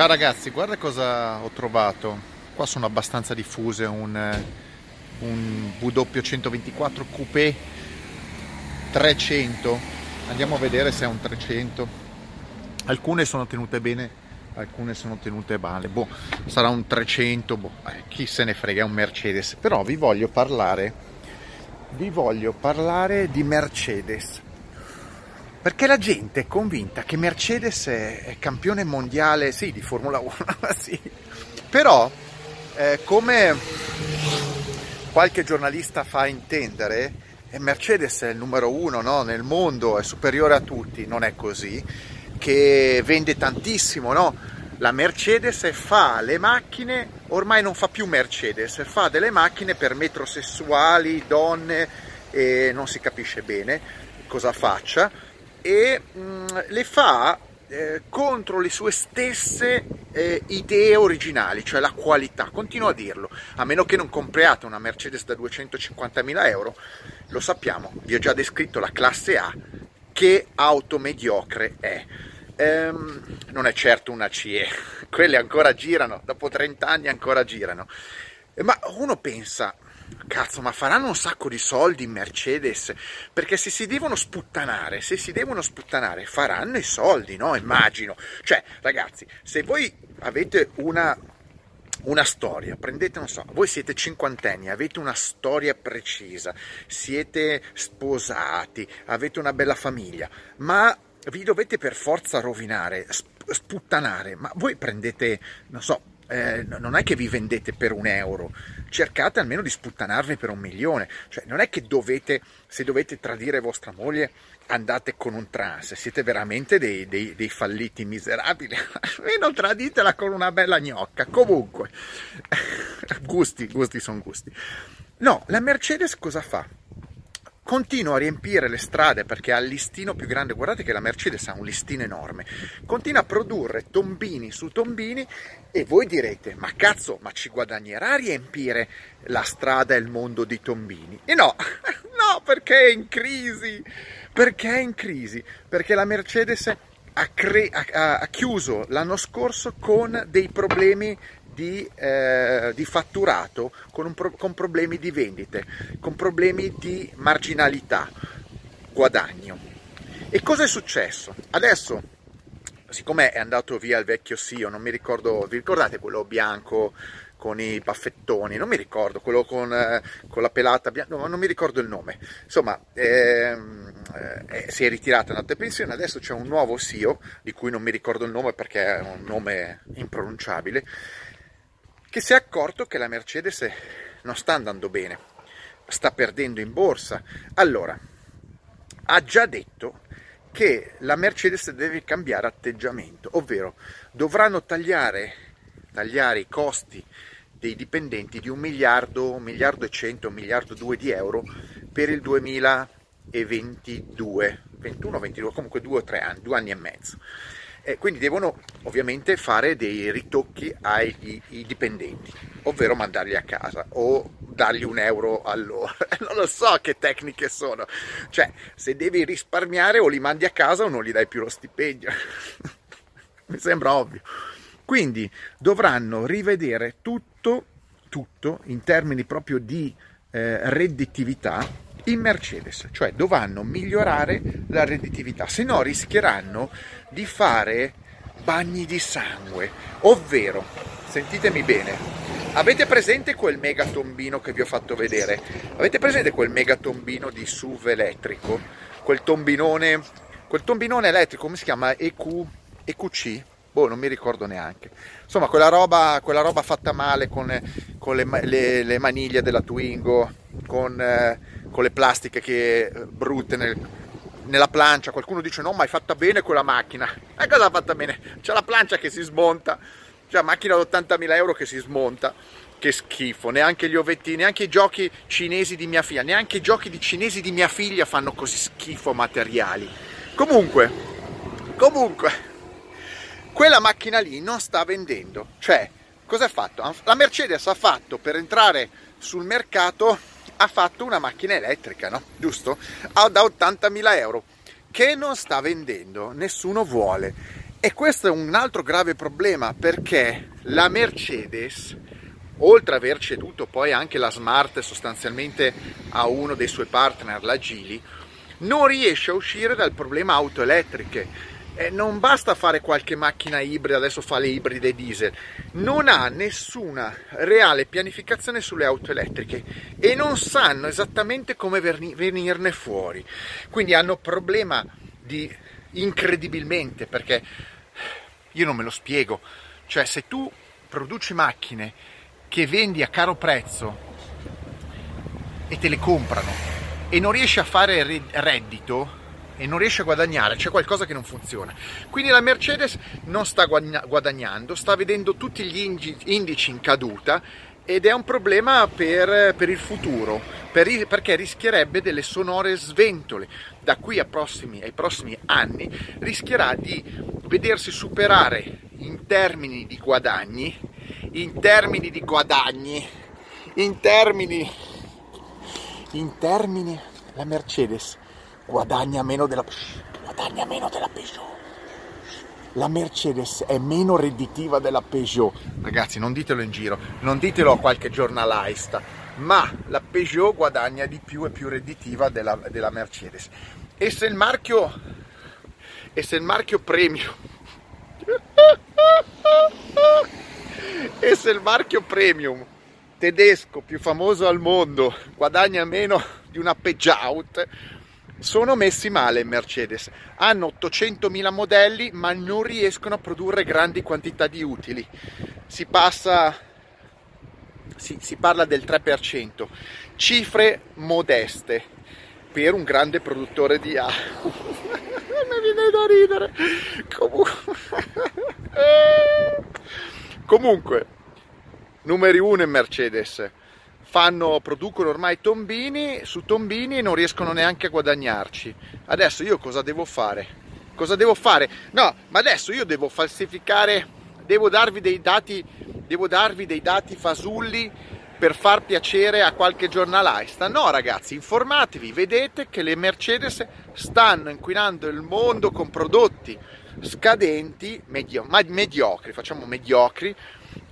Ciao ragazzi, guarda cosa ho trovato. Qua sono abbastanza diffuse un, un VW 124 Coupé 300. Andiamo a vedere se è un 300. Alcune sono tenute bene, alcune sono tenute male. Boh, sarà un 300, boh, eh, chi se ne frega, è un Mercedes. Però vi voglio parlare, vi voglio parlare di Mercedes perché la gente è convinta che Mercedes è, campione mondiale, sì, di Formula 1, sì. Però, eh, come qualche giornalista fa intendere, eh, Mercedes è il numero uno no? nel mondo, è superiore a tutti, non è così, che vende tantissimo, no? La Mercedes fa le macchine, ormai non fa più Mercedes, fa delle macchine per metrosessuali, donne, e non si capisce bene cosa faccia e mh, mm, le fa eh, contro le sue stesse eh, idee originali, cioè la qualità. Continuo a dirlo, a meno che non compriate una Mercedes da 250.000 euro, lo sappiamo, vi ho già descritto la classe A, che auto mediocre è. Ehm, non è certo una CE, quelle ancora girano, dopo 30 anni ancora girano. Ma uno pensa, cazzo, ma faranno un sacco di soldi in Mercedes? Perché se si devono sputtanare, se si devono sputtanare, faranno i soldi, no? Immagino. Cioè, ragazzi, se voi avete una, una storia, prendete, non so, voi siete cinquantenni, avete una storia precisa, siete sposati, avete una bella famiglia, ma vi dovete per forza rovinare, sputtanare, ma voi prendete, non so, eh, non è che vi vendete per un euro, cercate almeno di sputtanarvi per un milione, cioè non è che dovete, se dovete tradire vostra moglie, andate con un trans, siete veramente dei, dei, dei falliti miserabili, almeno traditela con una bella gnocca, comunque, gusti, gusti sono gusti. No, la Mercedes cosa fa? Continua a riempire le strade perché ha il listino più grande, guardate che la Mercedes ha un listino enorme, continua a produrre tombini su tombini e voi direte, ma cazzo, ma ci guadagnerà a riempire la strada e il mondo di tombini? E no, no, perché è in crisi, perché è in crisi, perché la Mercedes ha, cre- ha, ha chiuso l'anno scorso con dei problemi di, eh, di fatturato, con, pro- con problemi di vendite, con problemi di marginalità, guadagno. E cosa è successo? Adesso, siccome è andato via il vecchio CEO, non mi ricordo, vi ricordate quello bianco con i baffettoni, non mi ricordo, quello con, eh, con la pelata bianca, no, non mi ricordo il nome. Insomma, ehm, eh, si è ritirato, è andato in pensione, adesso c'è un nuovo CEO, di cui non mi ricordo il nome perché è un nome impronunciabile, che si è accorto che la Mercedes non sta andando bene, sta perdendo in borsa. Allora, ha già detto che la Mercedes deve cambiare atteggiamento, ovvero dovranno tagliare, tagliare i costi dei dipendenti di un miliardo, un miliardo e cento, un miliardo e due di euro per il 2022, 21, 22, comunque due o tre anni, due anni e mezzo. Eh, quindi devono ovviamente fare dei ritocchi ai, ai, ai, dipendenti, ovvero mandarli a casa o dargli un euro all'ora. non lo so che tecniche sono. Cioè, se devi risparmiare o li mandi a casa o non gli dai più lo stipendio. Mi sembra ovvio. Quindi dovranno rivedere tutto, tutto in termini proprio di eh, redditività in Mercedes, cioè dovranno migliorare la redditività, se no rischieranno di fare bagni di sangue, ovvero, sentitemi bene, avete presente quel megatombino che vi ho fatto vedere? Avete presente quel megatombino di SUV elettrico? Quel tombinone, quel tombinone elettrico, come si chiama? EQ, EQC? Boh, non mi ricordo neanche. Insomma, quella roba, quella roba fatta male con, con le, le, le, maniglie della Twingo, con... Eh, con le plastiche che eh, brutte nel, nella plancia. Qualcuno dice no, ma hai fatta bene quella macchina. E cosa ha fatta bene? C'è la plancia che si smonta, c'è la macchina da 80.000 euro che si smonta. Che schifo, neanche gli ovettini, neanche i giochi cinesi di mia figlia, neanche i giochi di cinesi di mia figlia fanno così schifo materiali. Comunque, comunque, quella macchina lì non sta vendendo. Cioè, cosa ha fatto? La Mercedes ha fatto per entrare sul mercato ha fatto una macchina elettrica, no? Giusto? Da 80.000 euro che non sta vendendo, nessuno vuole. E questo è un altro grave problema perché la Mercedes, oltre ad aver ceduto poi anche la Smart sostanzialmente a uno dei suoi partner, la Gili, non riesce a uscire dal problema auto elettriche. Eh, non basta fare qualche macchina ibrida, adesso fa le ibride diesel, non ha nessuna reale pianificazione sulle auto elettriche e non sanno esattamente come venirne fuori. Quindi hanno problema di incredibilmente perché io non me lo spiego. Cioè, se tu produci macchine che vendi a caro prezzo e te le comprano e non riesci a fare reddito e non riesci a guadagnare, c'è qualcosa che non funziona. Quindi la Mercedes non sta guadagnando, sta vedendo tutti gli indici in caduta ed è un problema per, per il futuro, per, perché rischierebbe delle sonore sventole. Da qui prossimi, ai prossimi anni rischierà di vedersi superare in termini di guadagni, in termini di guadagni, in termini, in termini, la Mercedes guadagna meno della, guadagna meno della Peugeot la Mercedes è meno redditiva della Peugeot. Ragazzi, non ditelo in giro, non ditelo a qualche giornalista, ma la Peugeot guadagna di più e più redditiva della, della Mercedes. E se il marchio, e se il marchio premium, e se il marchio premium tedesco più famoso al mondo guadagna meno di una Peugeot, sono messi male in Mercedes. Hanno 800.000 modelli ma non riescono a produrre grandi quantità di utili. Si passa, si, si parla del 3%, cifre modeste per un grande produttore di A. Mi viene da ridere. Comunque, Comunque numeri uno in Mercedes fanno, producono ormai tombini su tombini e non riescono neanche a guadagnarci. Adesso io cosa devo fare? Cosa devo fare? No, ma adesso io devo falsificare, devo darvi dei dati, devo darvi dei dati fasulli per far piacere a qualche giornalista. No, ragazzi, informatevi, vedete che le Mercedes stanno inquinando il mondo con prodotti scadenti, medio, mediocri, facciamo mediocri,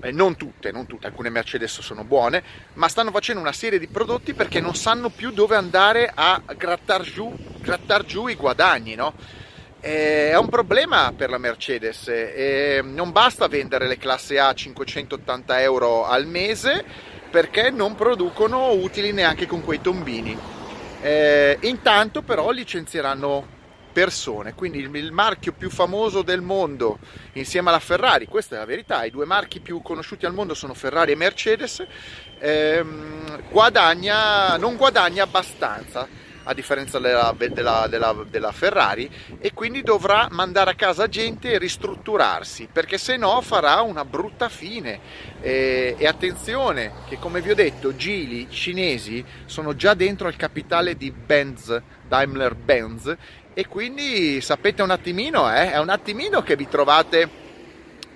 eh, non tutte, non tutte, alcune Mercedes sono buone, ma stanno facendo una serie di prodotti perché non sanno più dove andare a grattar giù, grattar giù i guadagni, no? Eh, è un problema per la Mercedes, eh, non basta vendere le classe A a 580 euro al mese perché non producono utili neanche con quei tombini. Eh, intanto però licenzieranno persone, quindi il, il, marchio più famoso del mondo insieme alla Ferrari, questa è la verità, i due marchi più conosciuti al mondo sono Ferrari e Mercedes, ehm, guadagna, non guadagna abbastanza a differenza della, della, della, della, Ferrari e quindi dovrà mandare a casa gente e ristrutturarsi perché se no farà una brutta fine. E, e attenzione che come vi ho detto Gili cinesi sono già dentro al capitale di Benz Daimler Benz e quindi sapete un attimino eh, è un attimino che vi trovate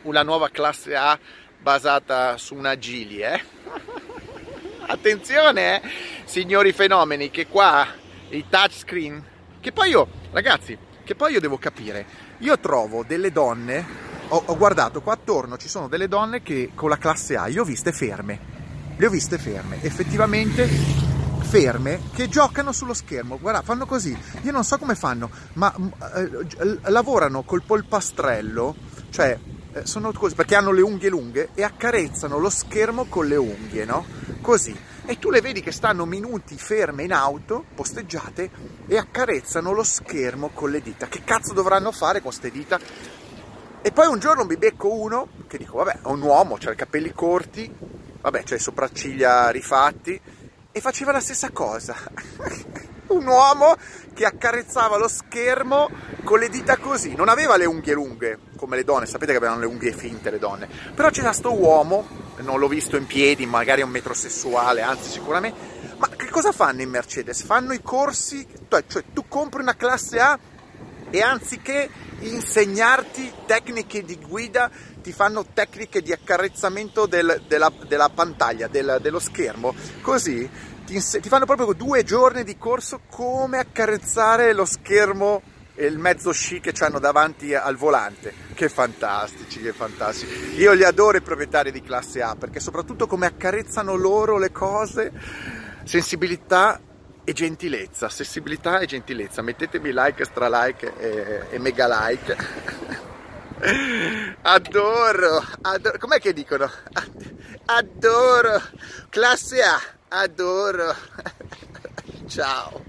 una nuova classe A basata su una Gili eh? attenzione eh, signori fenomeni che qua i touchscreen, che poi io, ragazzi, che poi io devo capire, io trovo delle donne, ho, ho guardato qua attorno, ci sono delle donne che con la classe A, le ho viste ferme, le ho viste ferme, effettivamente ferme che giocano sullo schermo. Guarda, fanno così. Io non so come fanno, ma eh, lavorano col polpastrello, cioè eh, sono così perché hanno le unghie lunghe e accarezzano lo schermo con le unghie, no? Così e tu le vedi che stanno minuti ferme in auto, posteggiate, e accarezzano lo schermo con le dita. Che cazzo dovranno fare con queste dita? E poi un giorno mi becco uno che dico, vabbè, è un uomo, ha i capelli corti, vabbè, c'ha le sopracciglia rifatti, e faceva la stessa cosa. un uomo che accarezzava lo schermo con le dita così, non aveva le unghie lunghe come le donne, sapete che avevano le unghie finte le donne, però c'era sto uomo, non l'ho visto in piedi, magari è un metrosessuale, anzi sicuramente, ma che cosa fanno in Mercedes? Fanno i corsi, cioè, cioè tu compri una classe A e anziché insegnarti tecniche di guida ti fanno tecniche di accarezzamento del, della, della, pantaglia, del, dello schermo, così ti, ti, fanno proprio due giorni di corso come accarezzare lo schermo e il mezzo sci che hanno davanti al volante che fantastici, che fantastici. Io li adoro i proprietari di classe A perché soprattutto come accarezzano loro le cose, sensibilità e gentilezza, sensibilità e gentilezza. Mettetemi like, stra like e, e mega like. Adoro, adoro, com'è che dicono? Adoro, classe A, adoro. Ciao.